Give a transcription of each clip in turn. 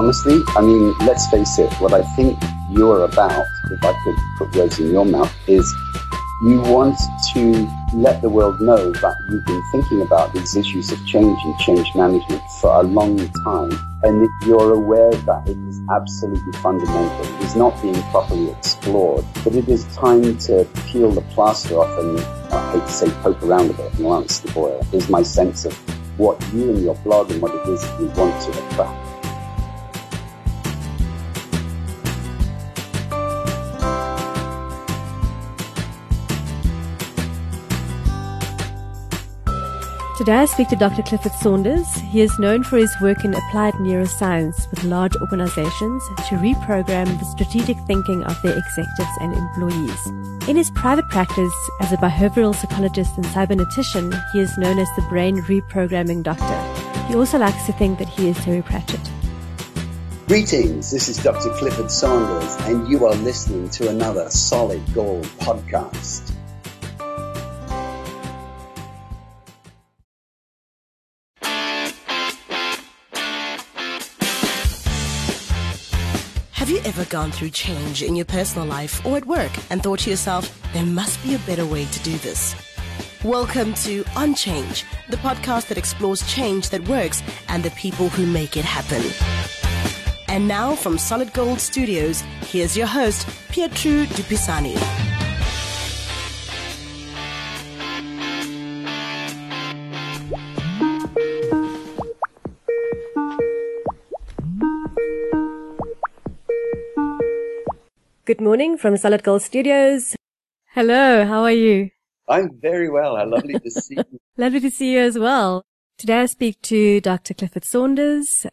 honestly, I mean, let's face it, what I think you're about, if I could put words in your mouth, is you want to let the world know that you've been thinking about these issues of change and change management for a long time and that you're aware that it is absolutely fundamental. It is not being properly explored, but it is time to peel the plaster off and I hate to say poke around a bit and lance the boil is my sense of what you and your blog and what it is you want to attract. Today I speak to Dr. Clifford Saunders. He is known for his work in applied neuroscience with large organizations to reprogram the strategic thinking of their executives and employees. In his private practice as a behavioral psychologist and cybernetician, he is known as the brain reprogramming doctor. He also likes to think that he is Terry Pratchett. Greetings, this is Dr. Clifford Saunders, and you are listening to another Solid Gold podcast. Gone through change in your personal life or at work and thought to yourself, there must be a better way to do this? Welcome to On Change, the podcast that explores change that works and the people who make it happen. And now from Solid Gold Studios, here's your host, Pietro Dupisani. Good morning from Solid Gold Studios. Hello, how are you? I'm very well. How lovely to see you. Lovely to see you as well. Today I speak to Dr. Clifford Saunders.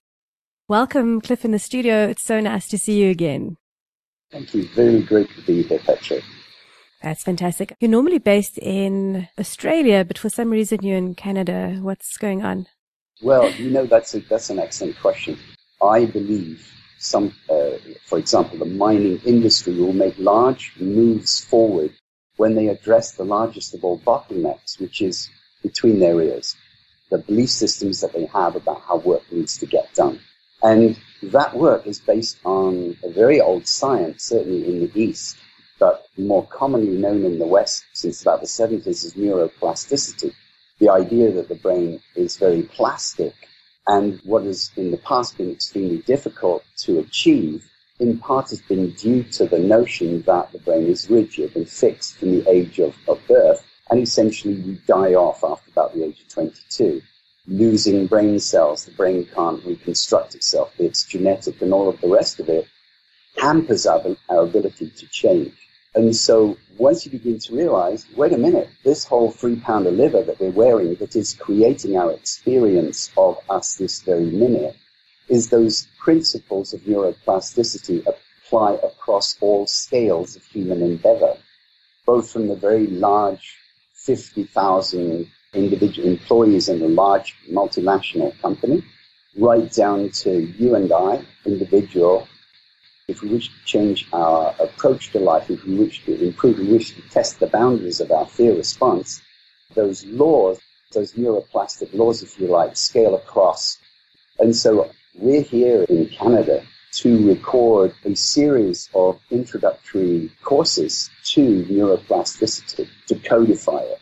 Welcome, Cliff, in the studio. It's so nice to see you again. Thank you. Very great to be here, Petra. That's fantastic. You're normally based in Australia, but for some reason you're in Canada. What's going on? Well, you know, that's a, that's an excellent question. I believe some, uh, for example, the mining industry will make large moves forward when they address the largest of all bottlenecks, which is between their ears, the belief systems that they have about how work needs to get done. And that work is based on a very old science, certainly in the East, but more commonly known in the West since about the 70s as neuroplasticity. The idea that the brain is very plastic and what has in the past been extremely difficult to achieve in part has been due to the notion that the brain is rigid and fixed from the age of, of birth. And essentially you die off after about the age of 22 losing brain cells, the brain can't reconstruct itself, it's genetic and all of the rest of it hampers our, our ability to change. And so once you begin to realize, wait a minute, this whole three pounder liver that we're wearing that is creating our experience of us this very minute is those principles of neuroplasticity apply across all scales of human endeavor, both from the very large 50,000 individual employees in a large multinational company, right down to you and I, individual. If we wish to change our approach to life, if we wish to improve, we wish to test the boundaries of our fear response, those laws, those neuroplastic laws, if you like, scale across. And so we're here in Canada to record a series of introductory courses to neuroplasticity, to codify it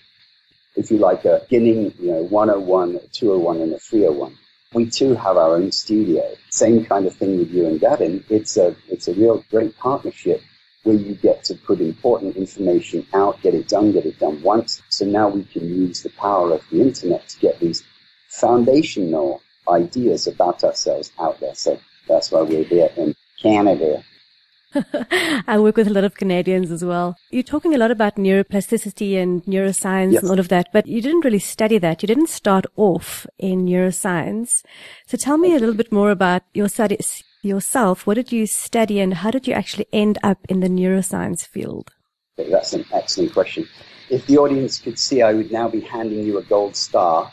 if you like, a beginning, you know, 101, a 201, and a 301. We too have our own studio. Same kind of thing with you and Gavin. It's a, it's a real great partnership where you get to put important information out, get it done, get it done once. So now we can use the power of the internet to get these foundational ideas about ourselves out there. So that's why we're here in Canada I work with a lot of Canadians as well. You're talking a lot about neuroplasticity and neuroscience yes. and all of that, but you didn't really study that. You didn't start off in neuroscience. So tell me a little bit more about your studies yourself. What did you study and how did you actually end up in the neuroscience field? That's an excellent question. If the audience could see, I would now be handing you a gold star.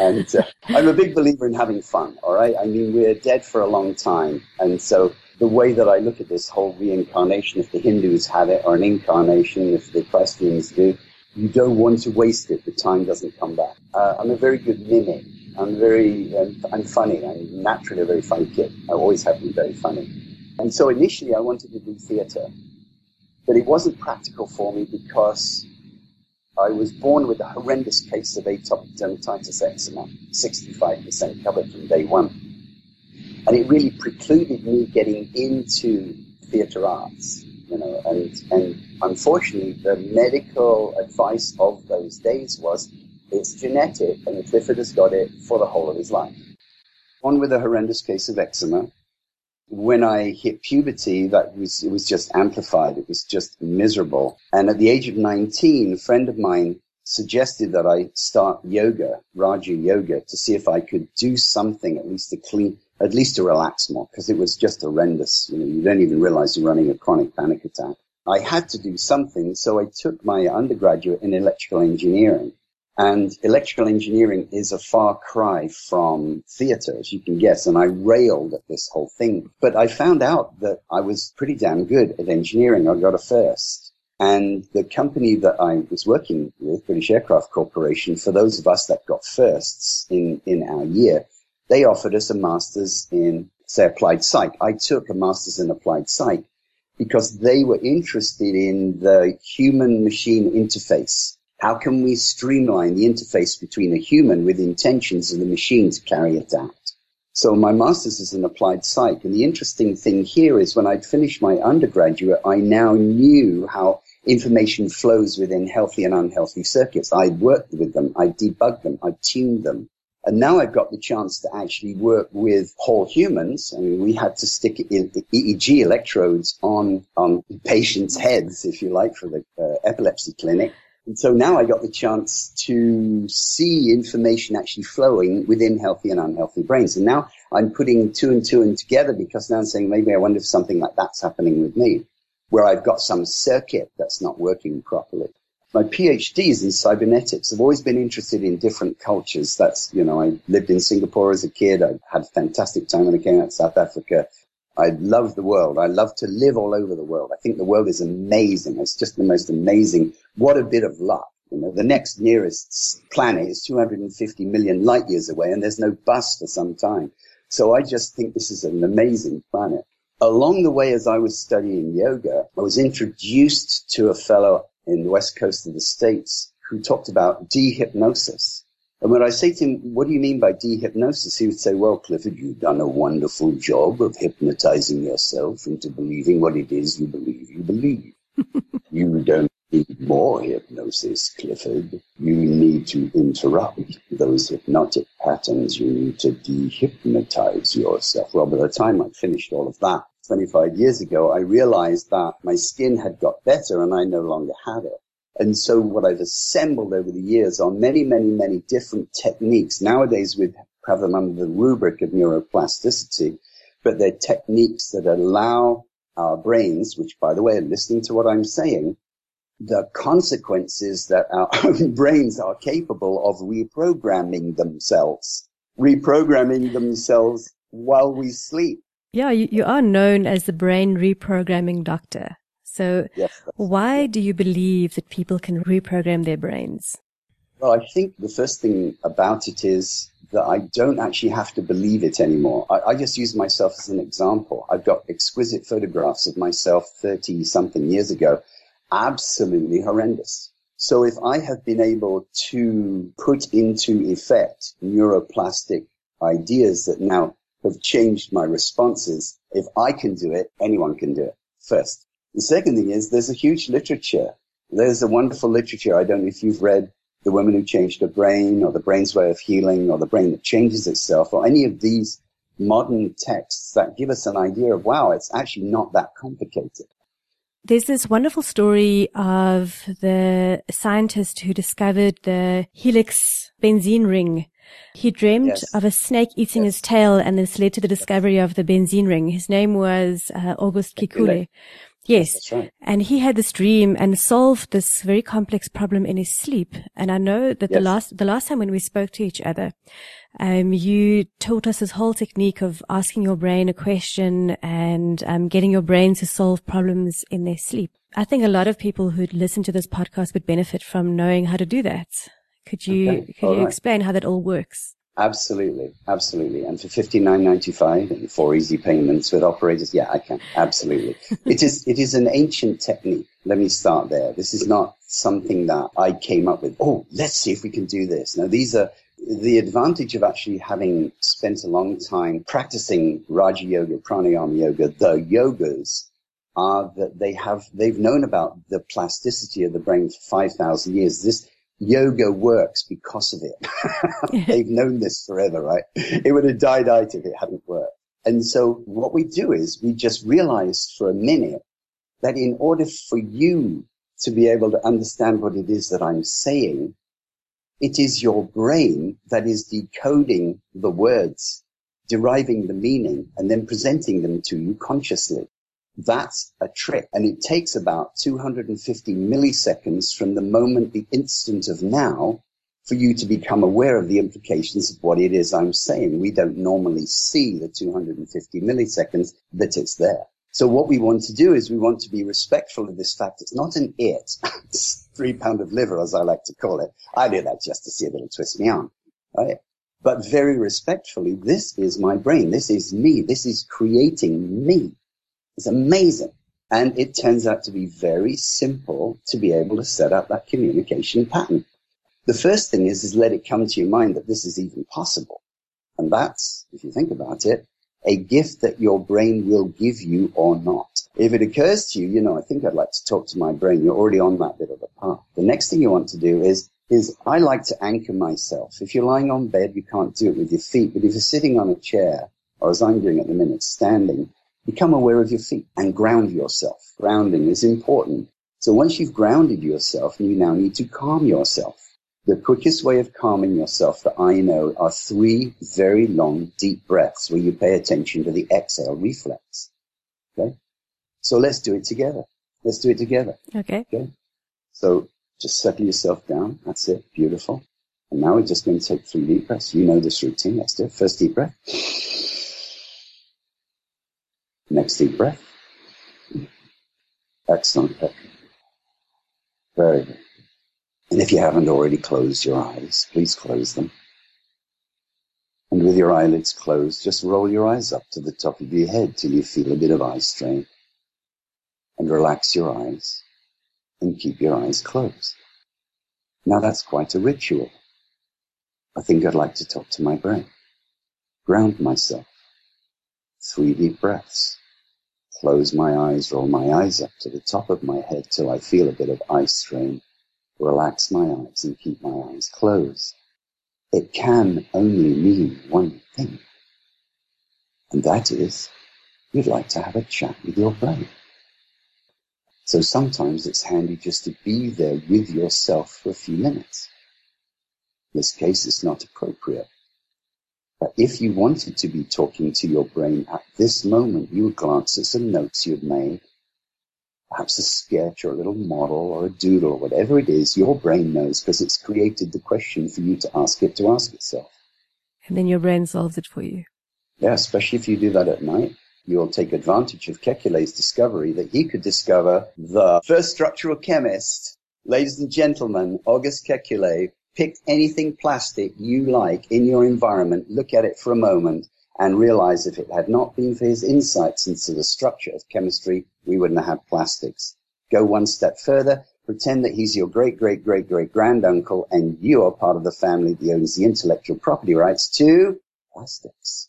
And uh, I'm a big believer in having fun, all right? I mean, we're dead for a long time. And so the way that I look at this whole reincarnation, if the Hindus have it, or an incarnation, if the Christians do, you don't want to waste it. The time doesn't come back. Uh, I'm a very good mimic I'm very, um, I'm funny. I'm naturally a very funny kid. I always have been very funny. And so initially I wanted to do theater, but it wasn't practical for me because I was born with a horrendous case of atopic dermatitis eczema, 65% covered from day one. And it really precluded me getting into theater arts, you know, and, and unfortunately the medical advice of those days was it's genetic and Clifford has got it for the whole of his life. One with a horrendous case of eczema, when I hit puberty, that was it was just amplified. It was just miserable. And at the age of 19, a friend of mine suggested that I start yoga, Raja yoga, to see if I could do something at least to clean, at least to relax more, because it was just horrendous. You know, you don't even realize you're running a chronic panic attack. I had to do something, so I took my undergraduate in electrical engineering. And electrical engineering is a far cry from theater, as you can guess. And I railed at this whole thing. But I found out that I was pretty damn good at engineering. I got a first. And the company that I was working with, British Aircraft Corporation, for those of us that got firsts in, in our year, they offered us a master's in, say, applied psych. I took a master's in applied psych because they were interested in the human machine interface how can we streamline the interface between a human with intentions and the machine to carry it out? So my master's is in applied psych. And the interesting thing here is when I'd finished my undergraduate, I now knew how information flows within healthy and unhealthy circuits. I worked with them. I debugged them. I tuned them. And now I've got the chance to actually work with whole humans. I mean, we had to stick EEG electrodes on, on patients' heads, if you like, for the uh, epilepsy clinic. And so now I got the chance to see information actually flowing within healthy and unhealthy brains. And now I'm putting two and two and together because now I'm saying maybe I wonder if something like that's happening with me, where I've got some circuit that's not working properly. My PhD is in cybernetics. I've always been interested in different cultures. That's, you know, I lived in Singapore as a kid. I had a fantastic time when I came out to South Africa. I love the world. I love to live all over the world. I think the world is amazing. It's just the most amazing. What a bit of luck. You know, the next nearest planet is 250 million light years away and there's no bus for some time. So I just think this is an amazing planet. Along the way, as I was studying yoga, I was introduced to a fellow in the west coast of the States who talked about dehypnosis. And when I say to him, what do you mean by dehypnosis? He would say, well, Clifford, you've done a wonderful job of hypnotizing yourself into believing what it is you believe you believe. you don't need more hypnosis, Clifford. You need to interrupt those hypnotic patterns. You need to dehypnotize yourself. Well, by the time I finished all of that, 25 years ago, I realized that my skin had got better and I no longer had it. And so what I've assembled over the years are many, many, many different techniques. Nowadays we have them under the rubric of neuroplasticity, but they're techniques that allow our brains, which by the way, listening to what I'm saying, the consequences that our own brains are capable of reprogramming themselves, reprogramming themselves while we sleep. Yeah, you, you are known as the brain reprogramming doctor. So yes, why do you believe that people can reprogram their brains? Well, I think the first thing about it is that I don't actually have to believe it anymore. I, I, just use myself as an example. I've got exquisite photographs of myself 30 something years ago, absolutely horrendous. So if I have been able to put into effect neuroplastic ideas that now have changed my responses, if I can do it, anyone can do it first. The second thing is there's a huge literature. There's a wonderful literature. I don't know if you've read The Woman Who Changed Her Brain or The Brain's Way of Healing or The Brain That Changes Itself or any of these modern texts that give us an idea of, wow, it's actually not that complicated. There's this wonderful story of the scientist who discovered the helix benzene ring. He dreamed yes. of a snake eating yes. his tail and this led to the discovery of the benzene ring. His name was uh, August Kekule. Yes. Right. And he had this dream and solved this very complex problem in his sleep. And I know that yes. the last, the last time when we spoke to each other, um, you taught us this whole technique of asking your brain a question and, um, getting your brain to solve problems in their sleep. I think a lot of people who listen to this podcast would benefit from knowing how to do that. Could you, okay. could all you right. explain how that all works? Absolutely, absolutely. And for fifty nine ninety five and four easy payments with operators, yeah, I can. Absolutely. it is it is an ancient technique. Let me start there. This is not something that I came up with. Oh, let's see if we can do this. Now these are the advantage of actually having spent a long time practicing Raja Yoga, Pranayama Yoga, the yogas are that they have they've known about the plasticity of the brain for five thousand years. This yoga works because of it. They've known this forever, right? It would have died out if it hadn't worked. And so what we do is we just realize for a minute that in order for you to be able to understand what it is that I'm saying, it is your brain that is decoding the words, deriving the meaning, and then presenting them to you consciously. That's a trick. And it takes about 250 milliseconds from the moment, the instant of now, for you to become aware of the implications of what it is I'm saying. We don't normally see the 250 milliseconds that it's there. So what we want to do is we want to be respectful of this fact. It's not an it. three pound of liver, as I like to call it. I do that just to see if it'll twist me on. Right? But very respectfully, this is my brain. This is me. This is creating me. It's amazing. And it turns out to be very simple to be able to set up that communication pattern. The first thing is, is let it come to your mind that this is even possible. And that's, if you think about it, a gift that your brain will give you or not. If it occurs to you, you know, I think I'd like to talk to my brain. You're already on that bit of the path. The next thing you want to do is, is I like to anchor myself. If you're lying on bed, you can't do it with your feet. But if you're sitting on a chair, or as I'm doing at the minute, standing, Become aware of your feet and ground yourself. Grounding is important. So once you've grounded yourself, you now need to calm yourself. The quickest way of calming yourself that I know are three very long, deep breaths where you pay attention to the exhale reflex. Okay? So let's do it together. Let's do it together. Okay. Okay. So just settle yourself down. That's it. Beautiful. And now we're just going to take three deep breaths. You know this routine. Let's do it. First deep breath. Next deep breath. Excellent. Very good. And if you haven't already closed your eyes, please close them. And with your eyelids closed, just roll your eyes up to the top of your head till you feel a bit of eye strain. And relax your eyes and keep your eyes closed. Now that's quite a ritual. I think I'd like to talk to my brain. Ground myself. Three deep breaths close my eyes, roll my eyes up to the top of my head till I feel a bit of eye strain, relax my eyes and keep my eyes closed. It can only mean one thing. And that is, you'd like to have a chat with your brain. So sometimes it's handy just to be there with yourself for a few minutes. In this case, it's not appropriate. If you wanted to be talking to your brain at this moment, you would glance at some notes you'd made, perhaps a sketch or a little model or a doodle or whatever it is, your brain knows because it's created the question for you to ask it to ask itself. And then your brain solves it for you. Yeah, especially if you do that at night. You'll take advantage of Kekule's discovery that he could discover the first structural chemist, ladies and gentlemen, August Kekule, pick anything plastic you like in your environment, look at it for a moment, and realize if it had not been for his insights into the structure of chemistry, we wouldn't have had plastics. Go one step further, pretend that he's your great, great, great, great granduncle, and you are part of the family that owns the intellectual property rights to plastics.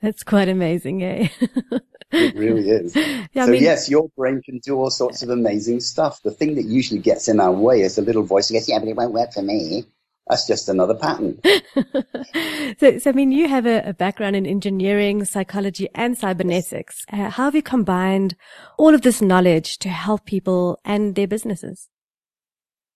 That's quite amazing, eh? it really is. Yeah, so I mean, yes, your brain can do all sorts of amazing stuff. The thing that usually gets in our way is a little voice that goes, yeah, but it won't work for me. That's just another pattern. so, so, I mean, you have a, a, background in engineering, psychology, and cybernetics. Uh, how have you combined all of this knowledge to help people and their businesses?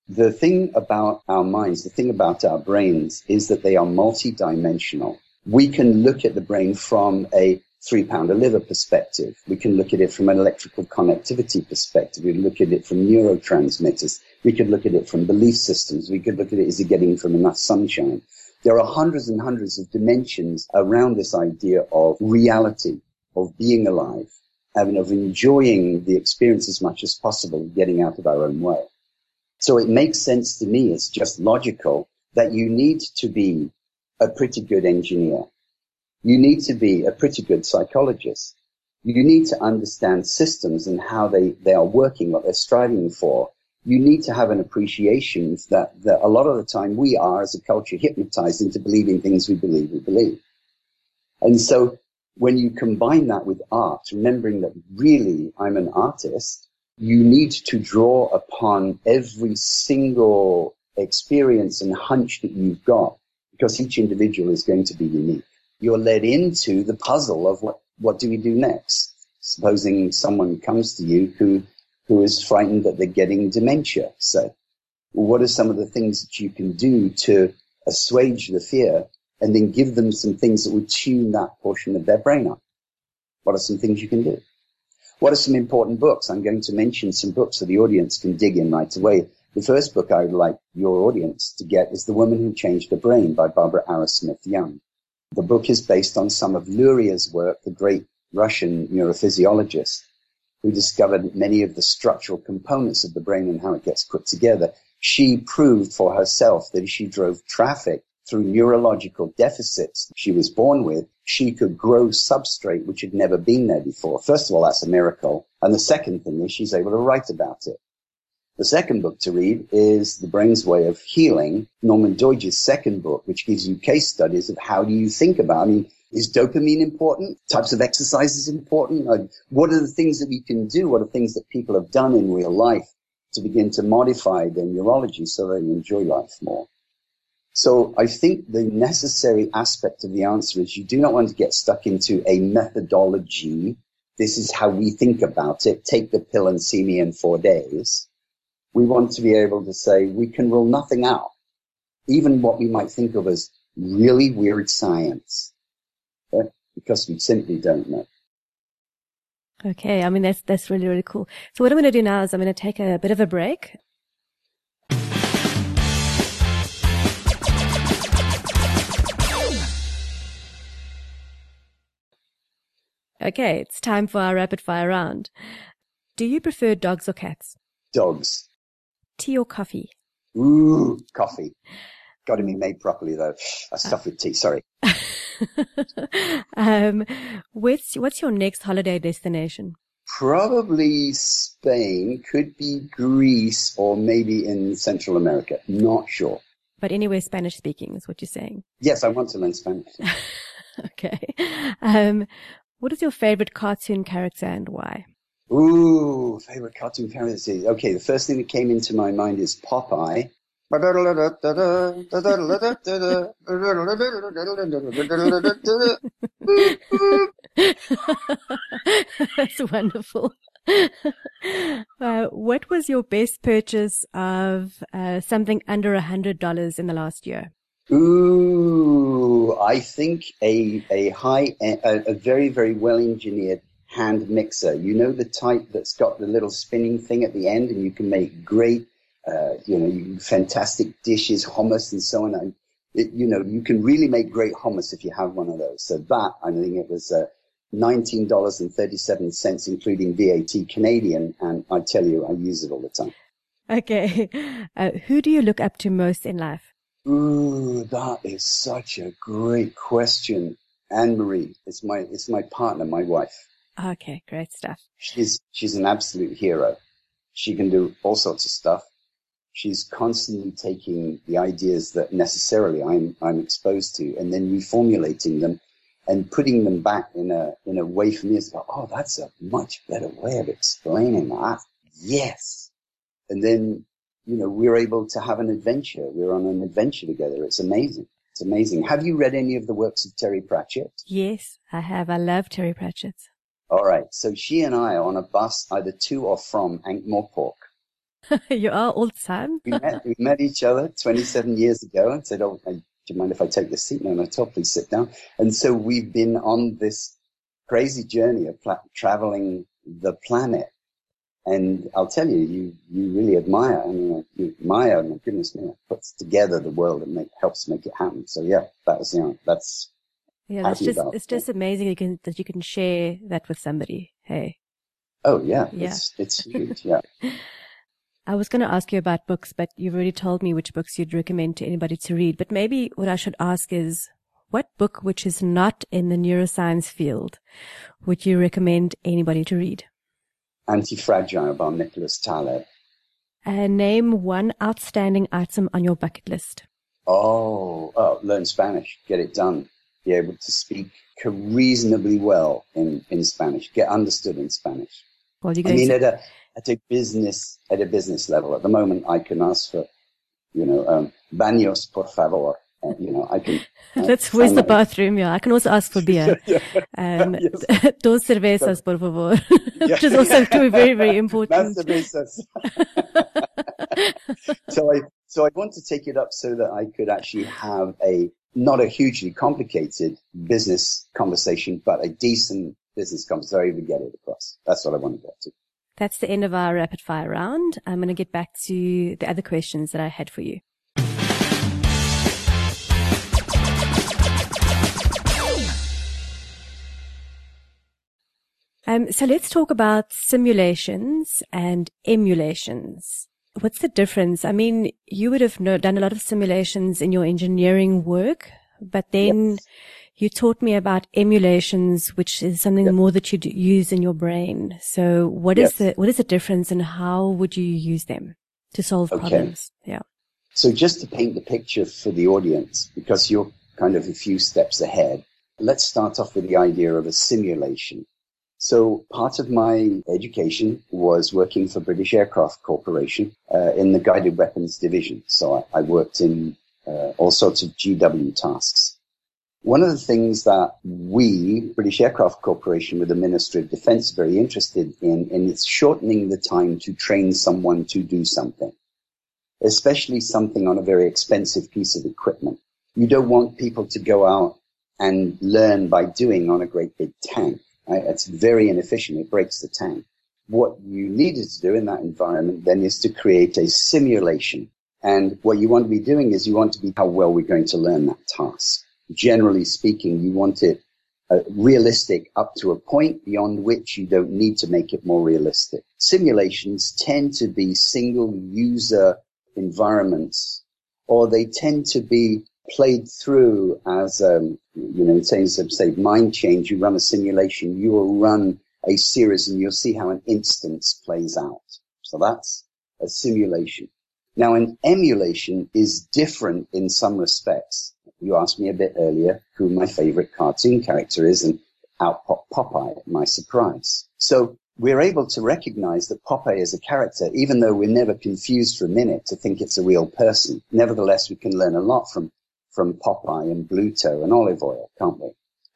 The thing about our minds, the thing about our brains is that they are multidimensional. We can look at the brain from a three pounder liver perspective. We can look at it from an electrical connectivity perspective. We look at it from neurotransmitters. We could look at it from belief systems. We could look at it, is it getting from enough sunshine? There are hundreds and hundreds of dimensions around this idea of reality, of being alive, and of enjoying the experience as much as possible, getting out of our own way. So it makes sense to me, it's just logical that you need to be a pretty good engineer. You need to be a pretty good psychologist. You need to understand systems and how they, they are working, what they're striving for. You need to have an appreciation that, that a lot of the time we are as a culture hypnotized into believing things we believe we believe. And so when you combine that with art, remembering that really I'm an artist, you need to draw upon every single experience and hunch that you've got because each individual is going to be unique. You're led into the puzzle of what, what do we do next? Supposing someone comes to you who, who is frightened that they're getting dementia. So what are some of the things that you can do to assuage the fear and then give them some things that would tune that portion of their brain up? What are some things you can do? What are some important books? I'm going to mention some books so the audience can dig in right away. The first book I would like your audience to get is The Woman Who Changed Her Brain by Barbara Arrowsmith Young. The book is based on some of Luria's work, the great Russian neurophysiologist who discovered many of the structural components of the brain and how it gets put together. She proved for herself that if she drove traffic through neurological deficits she was born with, she could grow substrate which had never been there before. First of all, that's a miracle. And the second thing is she's able to write about it. The second book to read is The Brain's Way of Healing, Norman Doidge's second book, which gives you case studies of how do you think about. I mean, is dopamine important? Types of exercises important? Like, what are the things that we can do? What are things that people have done in real life to begin to modify their neurology so they enjoy life more? So I think the necessary aspect of the answer is you do not want to get stuck into a methodology. This is how we think about it. Take the pill and see me in four days. We want to be able to say we can rule nothing out, even what we might think of as really weird science, because we simply don't know. Okay, I mean that's that's really really cool. So what I'm going to do now is I'm going to take a bit of a break. Okay, it's time for our rapid fire round. Do you prefer dogs or cats? Dogs. Tea or coffee? Ooh, coffee. Got to be made properly though. I stuff with tea. Sorry. um, what's what's your next holiday destination? Probably Spain. Could be Greece or maybe in Central America. Not sure. But anywhere Spanish speaking is what you're saying. Yes, I want to learn Spanish. okay. Um, what is your favorite cartoon character and why? Ooh, favorite cartoon character. Okay, the first thing that came into my mind is Popeye. That's wonderful. Uh, what was your best purchase of uh, something under a hundred dollars in the last year? Ooh, I think a a high a, a very very well engineered hand mixer. You know the type that's got the little spinning thing at the end, and you can make great, uh, you know, fantastic dishes, hummus, and so on. And it, you know, you can really make great hummus if you have one of those. So that I think it was uh, nineteen dollars and thirty seven cents, including VAT Canadian, and I tell you, I use it all the time. Okay, uh, who do you look up to most in life? Ooh, that is such a great question. Anne Marie is my it's my partner, my wife. Okay, great stuff. She's she's an absolute hero. She can do all sorts of stuff. She's constantly taking the ideas that necessarily I'm I'm exposed to and then reformulating them and putting them back in a in a way for me as like, oh, that's a much better way of explaining that. Yes. And then you know, we're able to have an adventure. We're on an adventure together. It's amazing. It's amazing. Have you read any of the works of Terry Pratchett? Yes, I have. I love Terry Pratchett. All right. So she and I are on a bus either to or from Ankh-Morpork. you are the time. we, met, we met each other 27 years ago and said, oh, do you mind if I take this seat? No, no, top, please sit down. And so we've been on this crazy journey of pla- traveling the planet and I'll tell you, you, you really admire, I mean, you admire, my goodness me, puts together the world and make, helps make it happen. So yeah, that was, you know, that's, yeah, that's just, about, it's just amazing you can, that you can share that with somebody. Hey. Oh yeah. Yeah. It's, it's huge. Yeah. I was going to ask you about books, but you've already told me which books you'd recommend to anybody to read. But maybe what I should ask is, what book, which is not in the neuroscience field, would you recommend anybody to read? Anti-Fragile by Nicholas Taleb. And name one outstanding item on your bucket list. Oh, oh, learn Spanish. Get it done. Be able to speak reasonably well in, in Spanish. Get understood in Spanish. Well, you I mean, at a at a business at a business level, at the moment, I can ask for, you know, um, baños por favor. Uh, you know, I can. That's where's the bathroom? Yeah, I can also ask for beer. yeah. Um, dos cervezas, por favor, which is also very, very important. Cervezas. so I, so I want to take it up so that I could actually have a not a hugely complicated business conversation, but a decent business conversation. So I even get it across. That's what I want to get to. That's the end of our rapid fire round. I'm going to get back to the other questions that I had for you. Um, so let's talk about simulations and emulations. What's the difference? I mean, you would have done a lot of simulations in your engineering work, but then yes. you taught me about emulations, which is something yep. more that you use in your brain. So what is yes. the, what is the difference and how would you use them to solve okay. problems? Yeah. So just to paint the picture for the audience, because you're kind of a few steps ahead, let's start off with the idea of a simulation. So part of my education was working for British Aircraft Corporation uh, in the guided weapons division. So I, I worked in uh, all sorts of GW tasks. One of the things that we, British Aircraft Corporation, with the Ministry of Defense, very interested in, in is shortening the time to train someone to do something, especially something on a very expensive piece of equipment. You don't want people to go out and learn by doing on a great big tank. Right? It's very inefficient. It breaks the tank. What you needed to do in that environment then is to create a simulation. And what you want to be doing is you want to be how well we're going to learn that task. Generally speaking, you want it uh, realistic up to a point beyond which you don't need to make it more realistic. Simulations tend to be single user environments or they tend to be played through as, um, you know, in terms of, say, mind change, you run a simulation, you will run a series and you'll see how an instance plays out. So that's a simulation. Now, an emulation is different in some respects. You asked me a bit earlier who my favorite cartoon character is, and out popped Popeye, my surprise. So we're able to recognize that Popeye is a character, even though we're never confused for a minute to think it's a real person. Nevertheless, we can learn a lot from from Popeye and Bluto and Olive Oyl, can't we?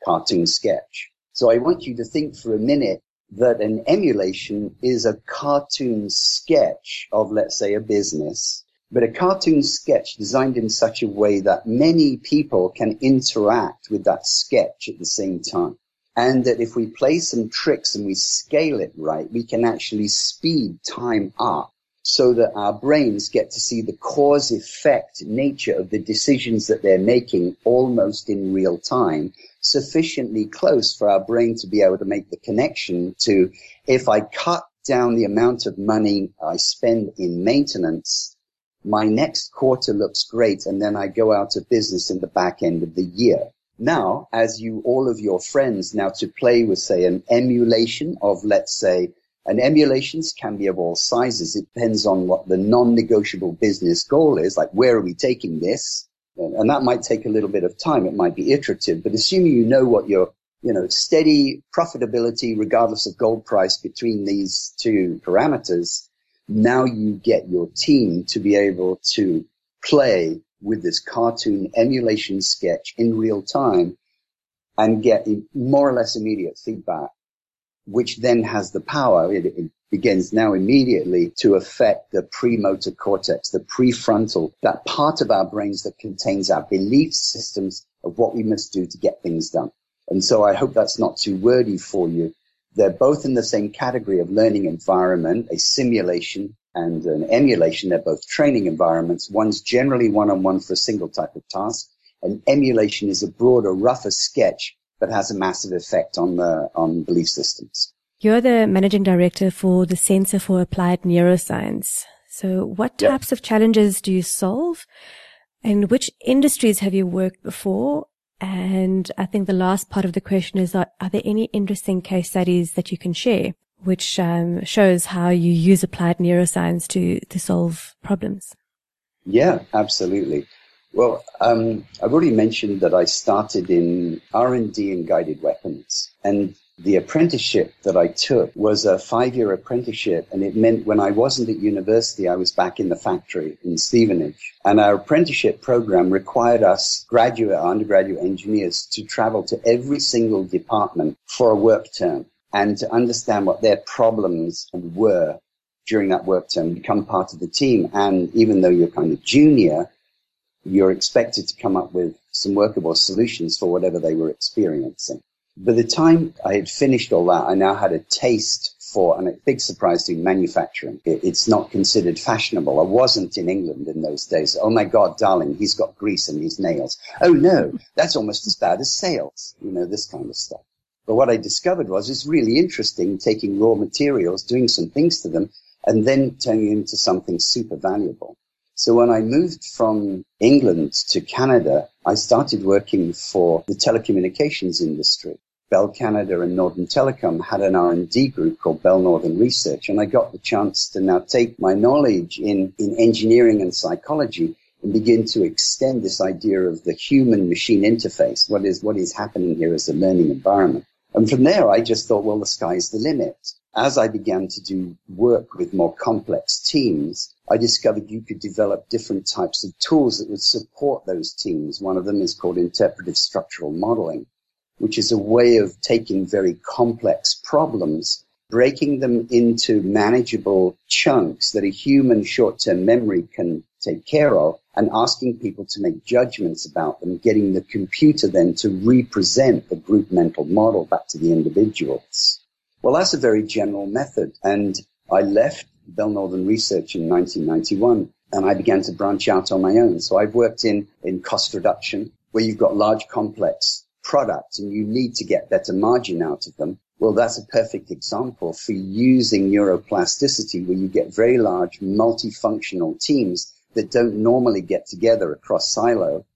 Cartoon sketch. So I want you to think for a minute that an emulation is a cartoon sketch of, let's say, a business, but a cartoon sketch designed in such a way that many people can interact with that sketch at the same time. And that if we play some tricks and we scale it right, we can actually speed time up so that our brains get to see the cause effect nature of the decisions that they're making almost in real time, sufficiently close for our brain to be able to make the connection to if I cut down the amount of money I spend in maintenance, my next quarter looks great and then I go out of business in the back end of the year. Now, as you, all of your friends now to play with, say, an emulation of, let's say, and emulations can be of all sizes. It depends on what the non-negotiable business goal is, like where are we taking this? And that might take a little bit of time. It might be iterative, but assuming you know what your, you know, steady profitability, regardless of gold price between these two parameters, now you get your team to be able to play with this cartoon emulation sketch in real time and get more or less immediate feedback which then has the power, it, it, begins now immediately to affect the premotor cortex, the prefrontal, that part of our brains that contains our belief systems of what we must do to get things done. And so I hope that's not too wordy for you. They're both in the same category of learning environment, a simulation and an emulation. They're both training environments. One's generally one-on-one for a single type of task. An emulation is a broader, rougher sketch that has a massive effect on the on belief systems. You're the managing director for the Center for Applied Neuroscience. So what types yep. of challenges do you solve? And which industries have you worked before? And I think the last part of the question is, are, are there any interesting case studies that you can share, which um, shows how you use applied neuroscience to, to solve problems? Yeah, absolutely. Well, um, I've already mentioned that I started in R&D in guided weapons. And the apprenticeship that I took was a five year apprenticeship, and it meant when I wasn't at university, I was back in the factory in Stevenage. And our apprenticeship program required us graduate, undergraduate engineers to travel to every single department for a work term and to understand what their problems were during that work term, become part of the team. And even though you're kind of junior, you're expected to come up with some workable solutions for whatever they were experiencing. By the time I had finished all that, I now had a taste for, and a big surprise to manufacturing. it's not considered fashionable. I wasn't in England in those days. Oh my God, darling, he's got grease in his nails. Oh no, that's almost as bad as sales. You know, this kind of stuff. But what I discovered was it's really interesting taking raw materials, doing some things to them, and then turning into something super valuable. So when I moved from England to Canada, I started working for the telecommunications industry. Bell Canada and Northern Telecom had an R&D group called Bell Northern Research, and I got the chance to now take my knowledge in, in engineering and psychology and begin to extend this idea of the human machine interface. What is, what is happening here as a learning environment? And from there, I just thought, well, the sky's the limit. As I began to do work with more complex teams, I discovered you could develop different types of tools that would support those teams. One of them is called interpretive structural modeling, which is a way of taking very complex problems, breaking them into manageable chunks that a human short-term memory can take care of, and asking people to make judgments about them, getting the computer then to represent the group mental model back to the individuals. Well, that's a very general method. And I left Bell Northern Research in 1991 and I began to branch out on my own. So I've worked in, in cost reduction where you've got large complex products and you need to get better margin out of them. Well, that's a perfect example for using neuroplasticity where you get very large multifunctional teams that don't normally get together across silo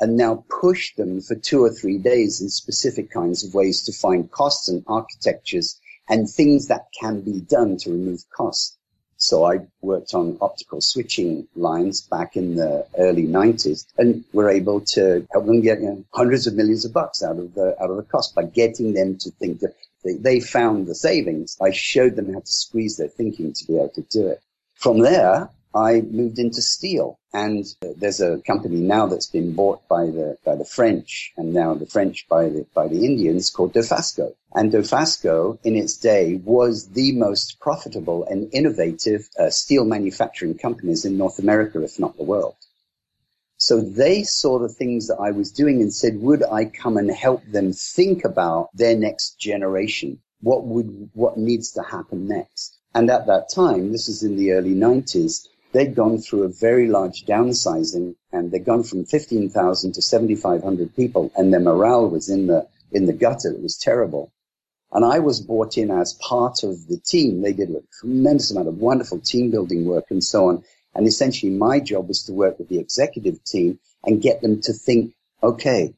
and now push them for two or three days in specific kinds of ways to find costs and architectures and things that can be done to remove costs. So I worked on optical switching lines back in the early 90s and were able to help them get you know, hundreds of millions of bucks out of the, out of the cost by getting them to think that they, they found the savings. I showed them how to squeeze their thinking to be able to do it. From there, I moved into steel. And there's a company now that's been bought by the by the French, and now the French by the by the Indians called Dofasco. And Dofasco, in its day, was the most profitable and innovative uh, steel manufacturing companies in North America, if not the world. So they saw the things that I was doing and said, would I come and help them think about their next generation? What would, what needs to happen next? And at that time, this is in the early 90s, they'd gone through a very large downsizing and they'd gone from 15,000 to 7,500 people and their morale was in the, in the gutter. It was terrible. And I was brought in as part of the team. They did a tremendous amount of wonderful team building work and so on. And essentially my job was to work with the executive team and get them to think, okay,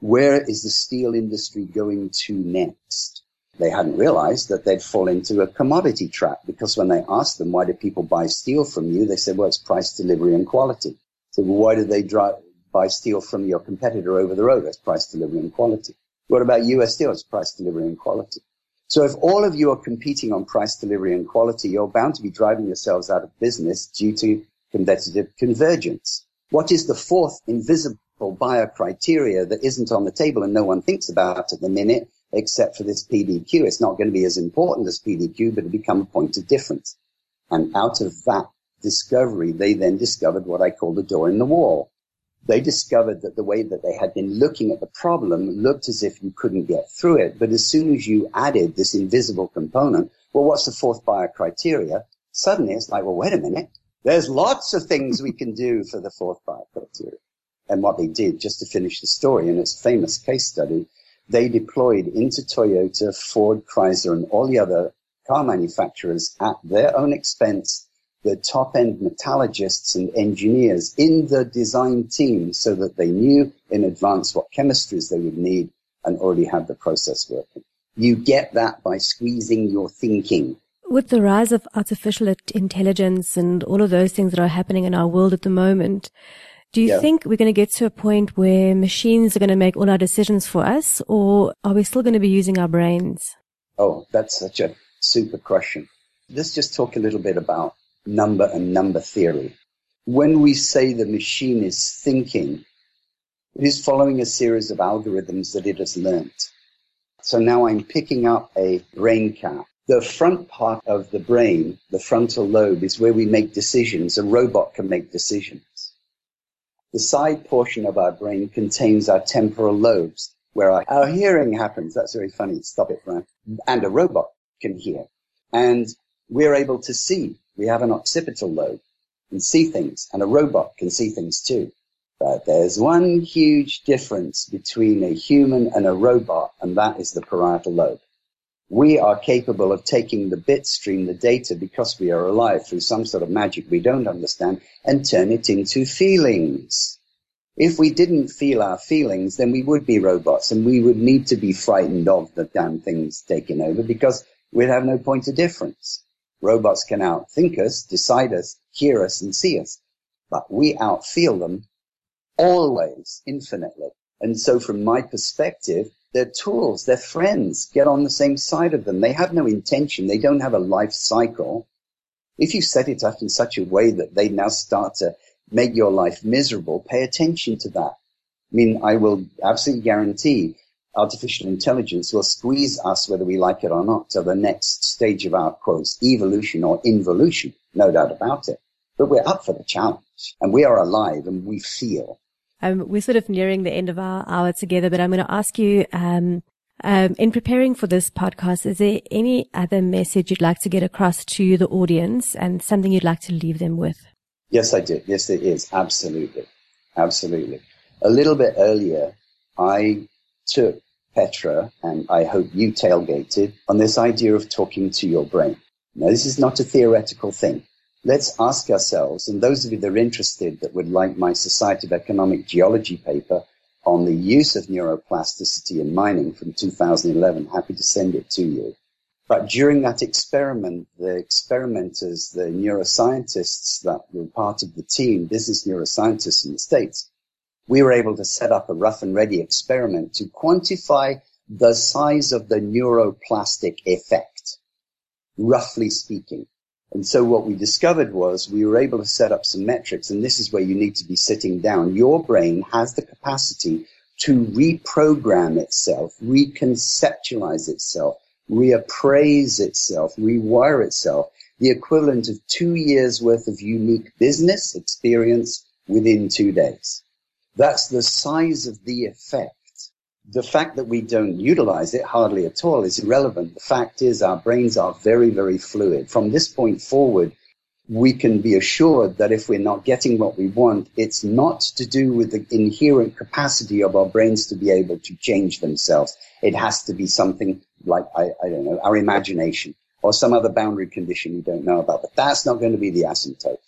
where is the steel industry going to next? They hadn't realized that they'd fall into a commodity trap because when they asked them, why do people buy steel from you? They said, well, it's price, delivery, and quality. So why do they drive, buy steel from your competitor over the road? That's price, delivery, and quality. What about US steel? It's price, delivery, and quality. So if all of you are competing on price, delivery, and quality, you're bound to be driving yourselves out of business due to competitive convergence. What is the fourth invisible buyer criteria that isn't on the table and no one thinks about at the minute except for this PDQ. It's not going to be as important as PDQ, but it become a point of difference. And out of that discovery, they then discovered what I call the door in the wall. They discovered that the way that they had been looking at the problem looked as if you couldn't get through it. But as soon as you added this invisible component, well, what's the fourth buyer criteria? Suddenly it's like, well, wait a minute. There's lots of things we can do for the fourth buyer criteria. And what they did, just to finish the story, and it's a famous case study, they deployed into Toyota, Ford, Chrysler, and all the other car manufacturers at their own expense the top end metallurgists and engineers in the design team so that they knew in advance what chemistries they would need and already had the process working. You get that by squeezing your thinking. With the rise of artificial intelligence and all of those things that are happening in our world at the moment, do you yeah. think we're going to get to a point where machines are going to make all our decisions for us, or are we still going to be using our brains? Oh, that's such a super question. Let's just talk a little bit about number and number theory. When we say the machine is thinking, it is following a series of algorithms that it has learnt. So now I'm picking up a brain cap. The front part of the brain, the frontal lobe, is where we make decisions. A robot can make decisions. The side portion of our brain contains our temporal lobes, where our, our hearing happens. That's very funny. Stop it, Brian. And a robot can hear. And we're able to see. We have an occipital lobe and see things, and a robot can see things too. But there's one huge difference between a human and a robot, and that is the parietal lobe. We are capable of taking the bit stream, the data, because we are alive through some sort of magic we don't understand and turn it into feelings. If we didn't feel our feelings, then we would be robots and we would need to be frightened of the damn things taking over because we'd have no point of difference. Robots can outthink us, decide us, hear us, and see us, but we outfeel them always, infinitely. And so from my perspective, they're tools. They're friends. Get on the same side of them. They have no intention. They don't have a life cycle. If you set it up in such a way that they now start to make your life miserable, pay attention to that. I mean, I will absolutely guarantee artificial intelligence will squeeze us, whether we like it or not, to the next stage of our quotes, evolution or involution. No doubt about it. But we're up for the challenge and we are alive and we feel. Um, we're sort of nearing the end of our hour together, but I'm going to ask you, um, um, in preparing for this podcast, is there any other message you'd like to get across to the audience and something you'd like to leave them with? Yes, I do. Yes, there is. Absolutely. Absolutely. A little bit earlier, I took Petra and I hope you tailgated on this idea of talking to your brain. Now, this is not a theoretical thing let's ask ourselves, and those of you that are interested that would like my Society of Economic Geology paper on the use of neuroplasticity in mining from 2011, happy to send it to you. But during that experiment, the experimenters, the neuroscientists that were part of the team, business neuroscientists in the States, we were able to set up a rough and ready experiment to quantify the size of the neuroplastic effect, roughly speaking. And so what we discovered was we were able to set up some metrics, and this is where you need to be sitting down. Your brain has the capacity to reprogram itself, reconceptualize itself, reappraise itself, rewire itself, the equivalent of two years worth of unique business experience within two days. That's the size of the effect the fact that we don't utilize it hardly at all is irrelevant. The fact is our brains are very, very fluid. From this point forward, we can be assured that if we're not getting what we want, it's not to do with the inherent capacity of our brains to be able to change themselves. It has to be something like, I, I don't know, our imagination or some other boundary condition we don't know about, but that's not going to be the asymptote.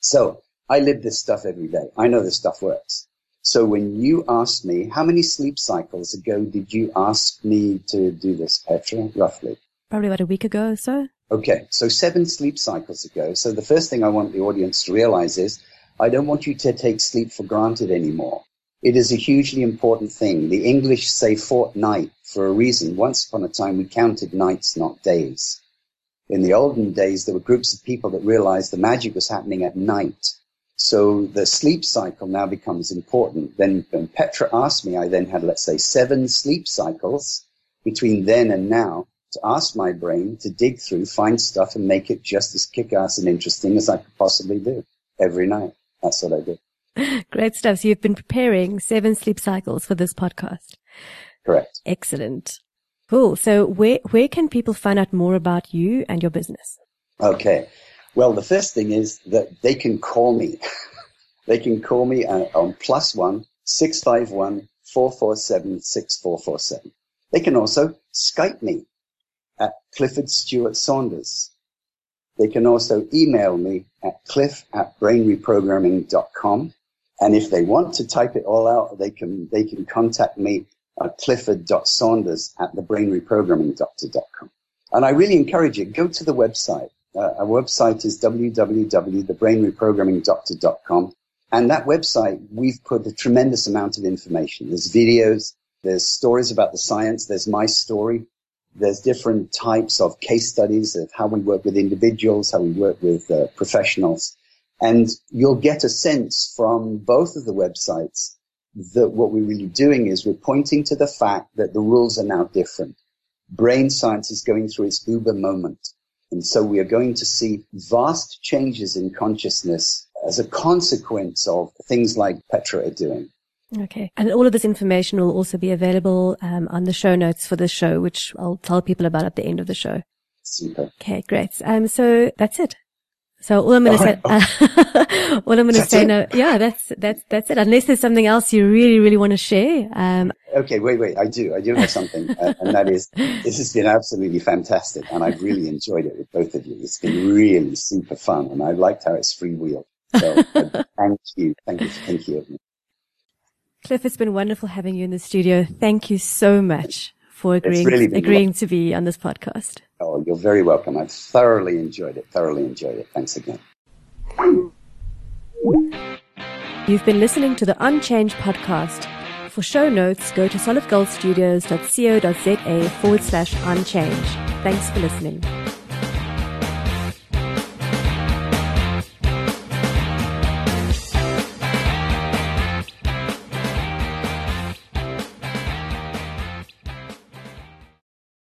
So I live this stuff every day. I know this stuff works. So when you asked me, how many sleep cycles ago did you ask me to do this, Petra, roughly? Probably about a week ago or so. Okay, so seven sleep cycles ago. So the first thing I want the audience to realize is I don't want you to take sleep for granted anymore. It is a hugely important thing. The English say fortnight for a reason. Once upon a time, we counted nights, not days. In the olden days, there were groups of people that realized the magic was happening at night. So the sleep cycle now becomes important. Then when Petra asked me, I then had, let's say, seven sleep cycles between then and now to ask my brain to dig through, find stuff and make it just as kick-ass and interesting as I could possibly do every night. That's what I do. Great stuff. So you've been preparing seven sleep cycles for this podcast. Correct. Excellent. Cool. So where, where can people find out more about you and your business? Okay. Well, the first thing is that they can call me. they can call me uh, on plus one six five one four four seven six four four seven. They can also Skype me at Clifford Stewart Saunders. They can also email me at cliff at brainreprogramming.com. And if they want to type it all out, they can, they can contact me at clifford.saunders at thebrainreprogrammingdoctor.com. And I really encourage you, go to the website. Uh, our website is www.thebrainreprogrammingdoctor.com. And that website, we've put a tremendous amount of information. There's videos, there's stories about the science, there's my story, there's different types of case studies of how we work with individuals, how we work with uh, professionals. And you'll get a sense from both of the websites that what we're really doing is we're pointing to the fact that the rules are now different. Brain science is going through its uber moment. And so we are going to see vast changes in consciousness as a consequence of things like Petra are doing. Okay. And all of this information will also be available um, on the show notes for the show, which I'll tell people about at the end of the show. Super. Okay, great. Um, so that's it. So all I'm going to say, uh, all I'm going to say now, yeah, that's, that's, that's it. Unless there's something else you really, really want to share. Um, okay, wait, wait. I do. I do have something. uh, and that is, this has been absolutely fantastic. And I've really enjoyed it with both of you. It's been really super fun. And I liked how it's freewheel. So uh, thank you. Thank you. Thank you. Cliff, it's been wonderful having you in the studio. Thank you so much for agreeing, really agreeing to be on this podcast. Oh, you're very welcome. I've thoroughly enjoyed it. Thoroughly enjoyed it. Thanks again. You've been listening to the Unchanged podcast. For show notes, go to solidgoldstudios.co.za forward slash unchanged. Thanks for listening.